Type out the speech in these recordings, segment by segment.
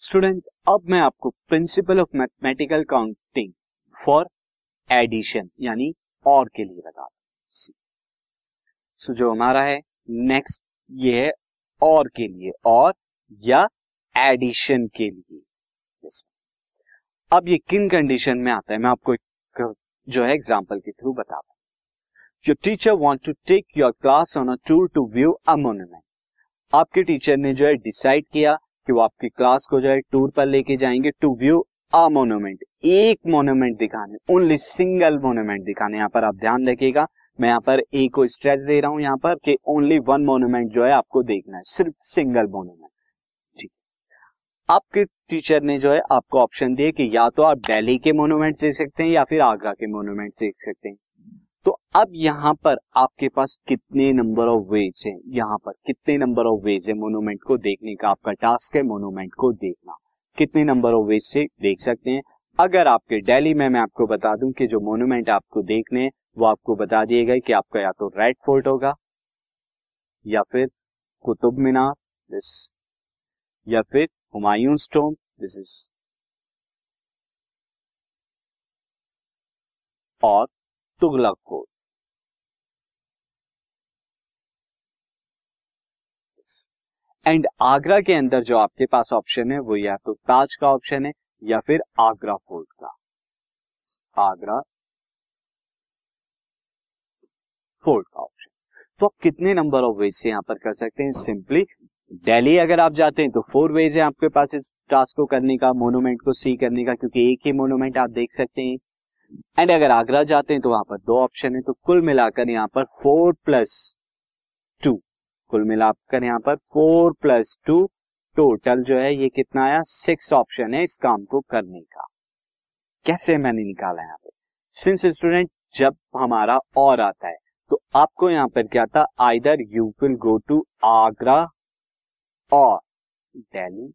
Student अब मैं आपको principle of mathematical counting for addition यानी और के लिए बता दूँ। सो जो हमारा है नेक्स्ट ये है और के लिए और या एडिशन के लिए। अब ये किन कंडीशन में आता है, मैं आपको एक, जो है एग्जांपल के थ्रू बताता हूँ your teacher want to take your class on a tour to view a monument आपके टीचर ने जो है डिसाइड किया कि वो आपकी क्लास को जो है टूर पर लेके जाएँगे टू व्यू अ मोन्यूमेंट एक मोन्यूमेंट दिखाने ओनली सिंगल मोन्यूमेंट दिखाने। यहाँ पर आप ध्यान रखिएगा, मैं यहाँ पर ए को स्ट्रेच दे रहा हूँ यहाँ पर कि ओनली वन मोन्यूमेंट जो है आपको देखना है, सिर्फ़ सिंगल मोन्यूमेंट ठीक। आपके टीचर ने जो है आपको ऑप्शन दिए कि या तो आप दिल्ली के मोन्यूमेंट देख सकते हैं या फिर आगरा के मोन्यूमेंट देख सकते हैं। अब यहाँ पर आपके पास कितने नंबर ऑफ़ वेज हैं? यहाँ पर कितने नंबर ऑफ़ वेज है मोन्यूमेंट को देखने का? आपका टास्क है मोन्यूमेंट को देखना। कितने नंबर ऑफ़ वेज से देख सकते हैं? अगर आपके डेली में मैं आपको बता दूँ कि जो मोन्यूमेंट आपको देखने हैं, वो आपको बता दिए गए कि आपका या तो रेड फोर्ट होगा, या फिर कुतुब मीनार दिस या फिर हुमायूं स्टोन दिस इज़ और तुगलक कोट एंड आगरा के अंदर जो आपके पास ऑप्शन है, वो या तो ताज का ऑप्शन है या फिर आगरा फोर्ट का। आगरा फोर्ट का ऑप्शन। तो आप कितने नंबर ऑफ़ वेज से यहाँ पर कर सकते हैं? सिंपली दिल्ली अगर आप जाते हैं तो फोर वेज है आपके पास इस टास्क को करने का मोनूमेंट को सी करने का, क्योंकि एक ही मोनूमेंट आप देख सकते हैं। एंड अगर आगरा जाते हैं तो वहाँ पर दो ऑप्शन है तो कुल मिलाकर यहाँ पर फोर प्लस कुल मिलाकर यहाँ पर फोर प्लस टू टोटल जो है, ये कितना आया? सिक्स ऑप्शन है इस काम को करने का। कैसे मैंने निकाला यहाँ पे? सिंस स्टूडेंट जब हमारा और आता है तो आपको यहाँ पर क्या था? Either you will go to Agra और दिल्ली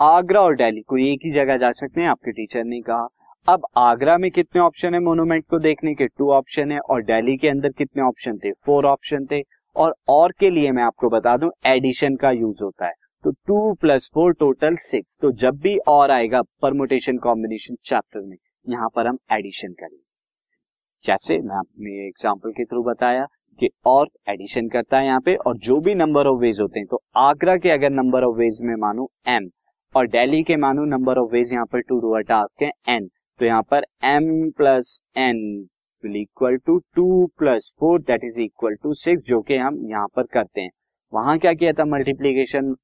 आगरा और दिल्ली कोई एक ही जगह जा सकते हैं, आपके टीचर ने कहा। अब आगरा में कितने ऑप्शन है मोनूमेंट को देखने के? टू ऑप्शन है और दिल्ली के अंदर कितने ऑप्शन थे? फोर ऑप्शन थे। और और के लिए मैं आपको बता दूँ एडिशन का यूज़ होता है। तो two plus four total six तो जब भी और आएगा परमोटेशन कॉम्बिनेशन चैप्टर में, यहाँ पर हम एडिशन करेंगे। जैसे मैं अपने एग्ज़ाम्पल के थ्रू बताया कि और एडिशन करता है यहाँ पे, और जो भी नंबर ऑफ़ वेज होते हैं तो आगरा के अगर नंबर ऑफ़ वेज में मानू एम और दिल्ली के मानू नंबर ऑफ़ वेज यहाँ पर टू डू टास्क है एन तो यहाँ पर m plus n will equal to two plus four that is equal to six जो कि हम यहाँ पर करते हैं। वहाँ क्या किया था मल्टीप्लीकेशन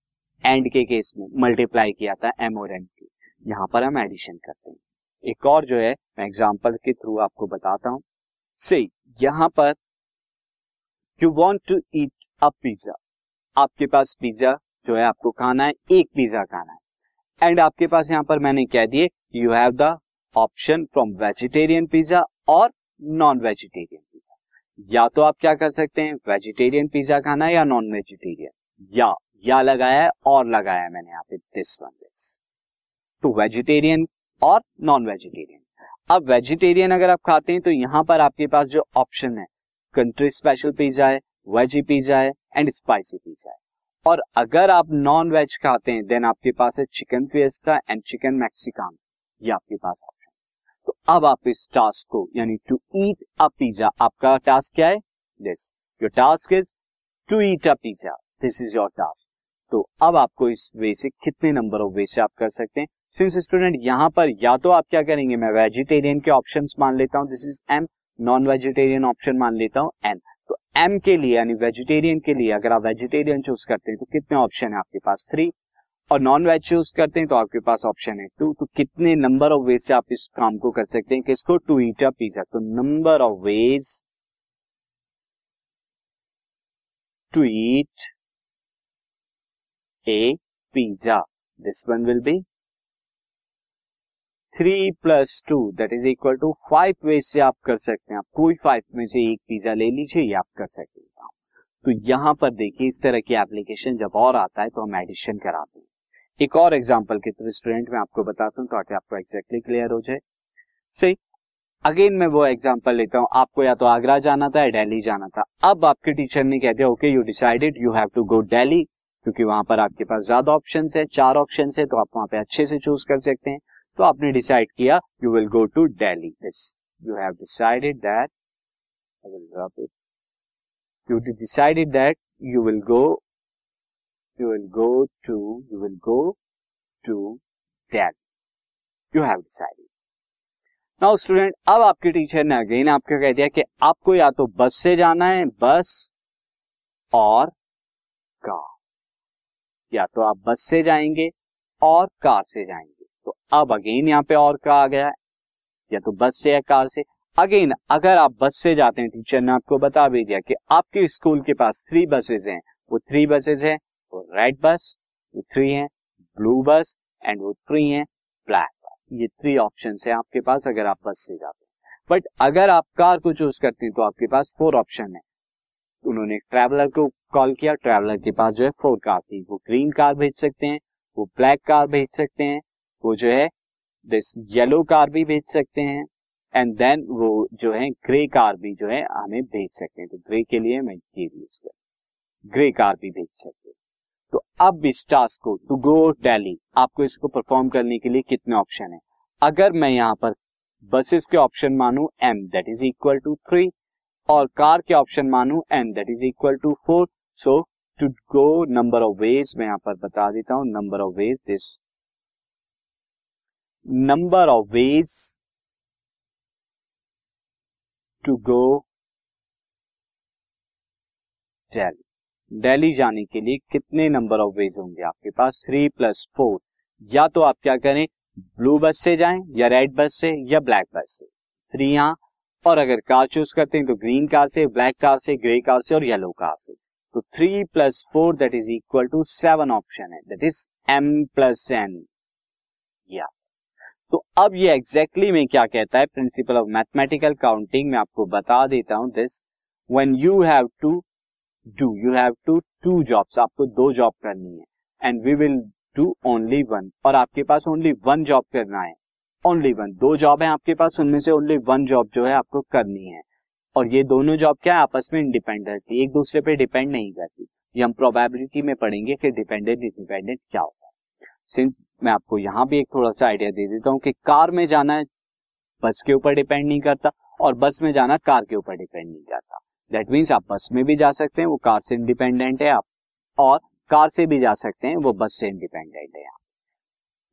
एंड के केस में मल्टीप्लाई किया था एम और एन की। यहाँ पर हम एडिशन करते हैं। एक और जो है, मैं एग्ज़ाम्पल के थ्रू आपको बताता हूँ। से यहाँ पर you want to eat a pizza आपके पास पिज्जा जो है, आपको खाना है, एक पिज्जा खाना है। एंड आपके पास यहाँ पर मैंने कह दिए? You have the option from vegetarian pizza और नॉन वेजिटेरियन पिज्जा या तो आप क्या कर सकते हैं वेजिटेरियन पिज्जा खाना या नॉन वेजिटेरियन या या लगाया है, और लगाया है मैंने यहाँ पे दिस वन दिस तो वेजिटेरियन और नॉन वेजिटेरियन अब वेजिटेरियन अगर आप खाते हैं तो यहाँ पर आपके पास जो ऑप्शन है कंट्री स्पेशल पिज्जा है वेजी पिज्जा है एंड स्पाइसी पिज्जा है. और अगर आप नॉन वेज खाते हैं देन आपके पास है chicken fiesta and chicken Mexicana ये आपके पास ऑप्शन तो अब आप इस टास्क को, यानी टू ईट अ पिज्जा आपका टास्क क्या है? This your task is to eat a pizza this is your task तो अब आपको इस वे से कितने नंबर ऑफ़ वे से आप कर सकते हैं? सिंस स्टूडेंट यहाँ पर या तो आप क्या करेंगे? मैं वेजिटेरियन के ऑप्शन मान लेता हूँ. This is m non vegetarian option मान लेता हूँ. एन तो एम के लिए, यानी वेजिटेरियन के लिए, अगर आप वेजिटेरियन चूज़ करते हैं तो कितने ऑप्शन है आपके पास? थ्री और नॉन वेज चूज़ करते हैं तो आपके पास ऑप्शन है। टू तो कितने नंबर ऑफ़ वेज से आप इस काम को कर सकते हैं किसको टू ईट अ पिज्जा तो number of ways to eat a pizza this one will be three plus two that is equal to five ways से आप कर सकते हैं। आप कोई फाइव में से एक पिज्जा ले लीजिए, ये आप कर सकते हैं। तो यहाँ पर देखिए, इस तरह की एप्लीकेशन जब और आता है तो हम एडिशन कराते हैं एक और एग्ज़ाम्पल के थ्रू स्टूडेंट मैं आपको बताता हूँ ताकि आपको एग्जैक्टली क्लियर हो जाए। सही अगेन मैं वो एग्ज़ाम्पल लेता हूँ। आपको या तो आगरा जाना था या दिल्ली जाना था। अब आपके टीचर ने कह दिया okay you decided you have to go Delhi क्योंकि वहाँ पर आपके पास ज़्यादा ऑप्शन है, चार ऑप्शन है तो आप वहाँ पे अच्छे से चूज़ कर सकते हैं। तो आपने डिसाइड किया you will go to Delhi this you have decided that I will drop it you decided you will go to, you will go to Delhi. You have decided. Now student अब आपके teacher ने again आपको कह दिया कि आपको या तो बस से जाना है बस और कार या तो आप बस से जाएँगे और कार से जाएँगे. तो अब अगेन यहाँ पे और का आ गया है. या तो बस से या कार से. अगेन अगर आप बस से जाते हैं टीचर ने आपको बता भी दिया कि आपके स्कूल के पास थ्री बसेस हैं. वो थ्री बसेज हैं. वो रेड बस वो थ्री है ब्लू बस एंड वो थ्री है ब्लैक बस ये थ्री ऑप्शन है आपके पास अगर आप बस से जाते हैं। बट अगर आप कार को चूज़ करते हैं तो आपके पास फोर ऑप्शन है। उन्होंने ट्रैवलर को कॉल किया ट्रैवलर के पास जो है फोर कार थी। वो ग्रीन कार भेज सकते हैं, वो ब्लैक कार भेज सकते हैं, वो जो है दिस येलो कार भी भेज सकते हैं एंड देन वो जो है ग्रे कार भी जो है हमें भेज सकते हैं। तो ग्रे के लिए मैं ये यूज़ कर ग्रे कार भी भेज सकते हैं। तो अब इस टास्क को टू गो डेली आपको इसको परफॉर्म करने के लिए कितने ऑप्शन है? अगर मैं यहाँ पर बसेस के ऑप्शन मानू m that is equal to three और कार के ऑप्शन मानू m that is equal to four so to go number of ways मैं यहाँ पर बता देता हूँ number of ways this number of ways to go Delhi Delhi जाने के लिए कितने नंबर ऑफ़ वेज होंगे आपके पास? थ्री प्लस फोर या तो आप क्या करें? ब्लू बस से जाएँ या रेड बस से या ब्लैक बस से। थ्री यहाँ। और अगर कार चूज़ करते हैं तो ग्रीन कार से ब्लैक कार से ग्रे कार से और येलो कार से। तो three plus four that is equal to seven option है। That is m plus n या तो अब ये एग्जैक्टली exactly में क्या कहता है? प्रिंसिपल ऑफ़ मैथमेटिकल काउंटिंग में आपको बता देता हूँ this when you have to do you have to two jobs आपको दो जॉब करनी है. And we will do only one और आपके पास ओनली वन जॉब करना है. ओनली वन दो जॉब है आपके पास, उनमें से ओनली वन जॉब जो है आपको करनी है. और ये दोनों जॉब क्या है? आपस में इंडिपेंडेंट एक दूसरे पे डिपेंड नहीं करती. ये हम प्रोबेबिलिटी में पढ़ेंगे कि डिपेंडेंट इंडिपेंडेंट क्या होता है सिंस मैं आपको यहाँ भी एक थोड़ा सा आइडिया दे देता हूँ कि कार में जाना है, बस के ऊपर डिपेंड नहीं करता. और बस में जाना, कार के ऊपर डिपेंड नहीं करता. दैट मीन्स आप बस में भी जा सकते हैं, वो कार से इंडिपेंडेंट है आप। और कार से भी जा सकते हैं, वो बस से इंडिपेंडेंट है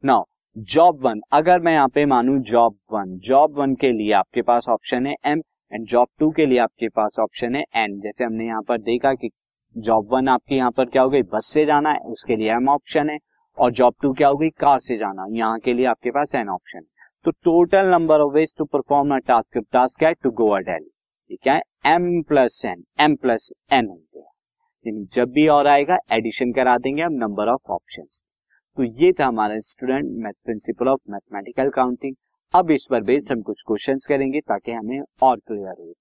नाउ जॉब वन अगर मैं यहाँ पे मानू जॉब वन जॉब वन के लिए आपके पास ऑप्शन है एम एंड जॉब टू के लिए आपके पास ऑप्शन है एन जैसे हमने यहाँ पर देखा कि जॉब वन आपके यहाँ पर क्या हो गई? बस से जाना है, उसके लिए एम ऑप्शन है। और जॉब टू क्या हो गई? कार से जाना, यहाँ के लिए आपके पास एन ऑप्शन है। तो total number of ways to perform a task task है टू गो अ डेली क्या है? M plus n m plus n हो गया। यानी जब भी और आएगा एडिशन करा देंगे हम नंबर ऑफ़ ऑप्शन तो ये था हमारा student math principle of mathematical counting अब इस पर बेस्ड हम कुछ क्वेश्चन करेंगे ताकि हमें और क्लियर हो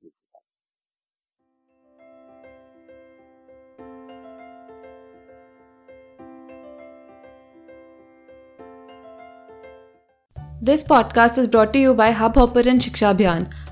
this podcast is brought you by Hubhopper Shiksha Abhiyan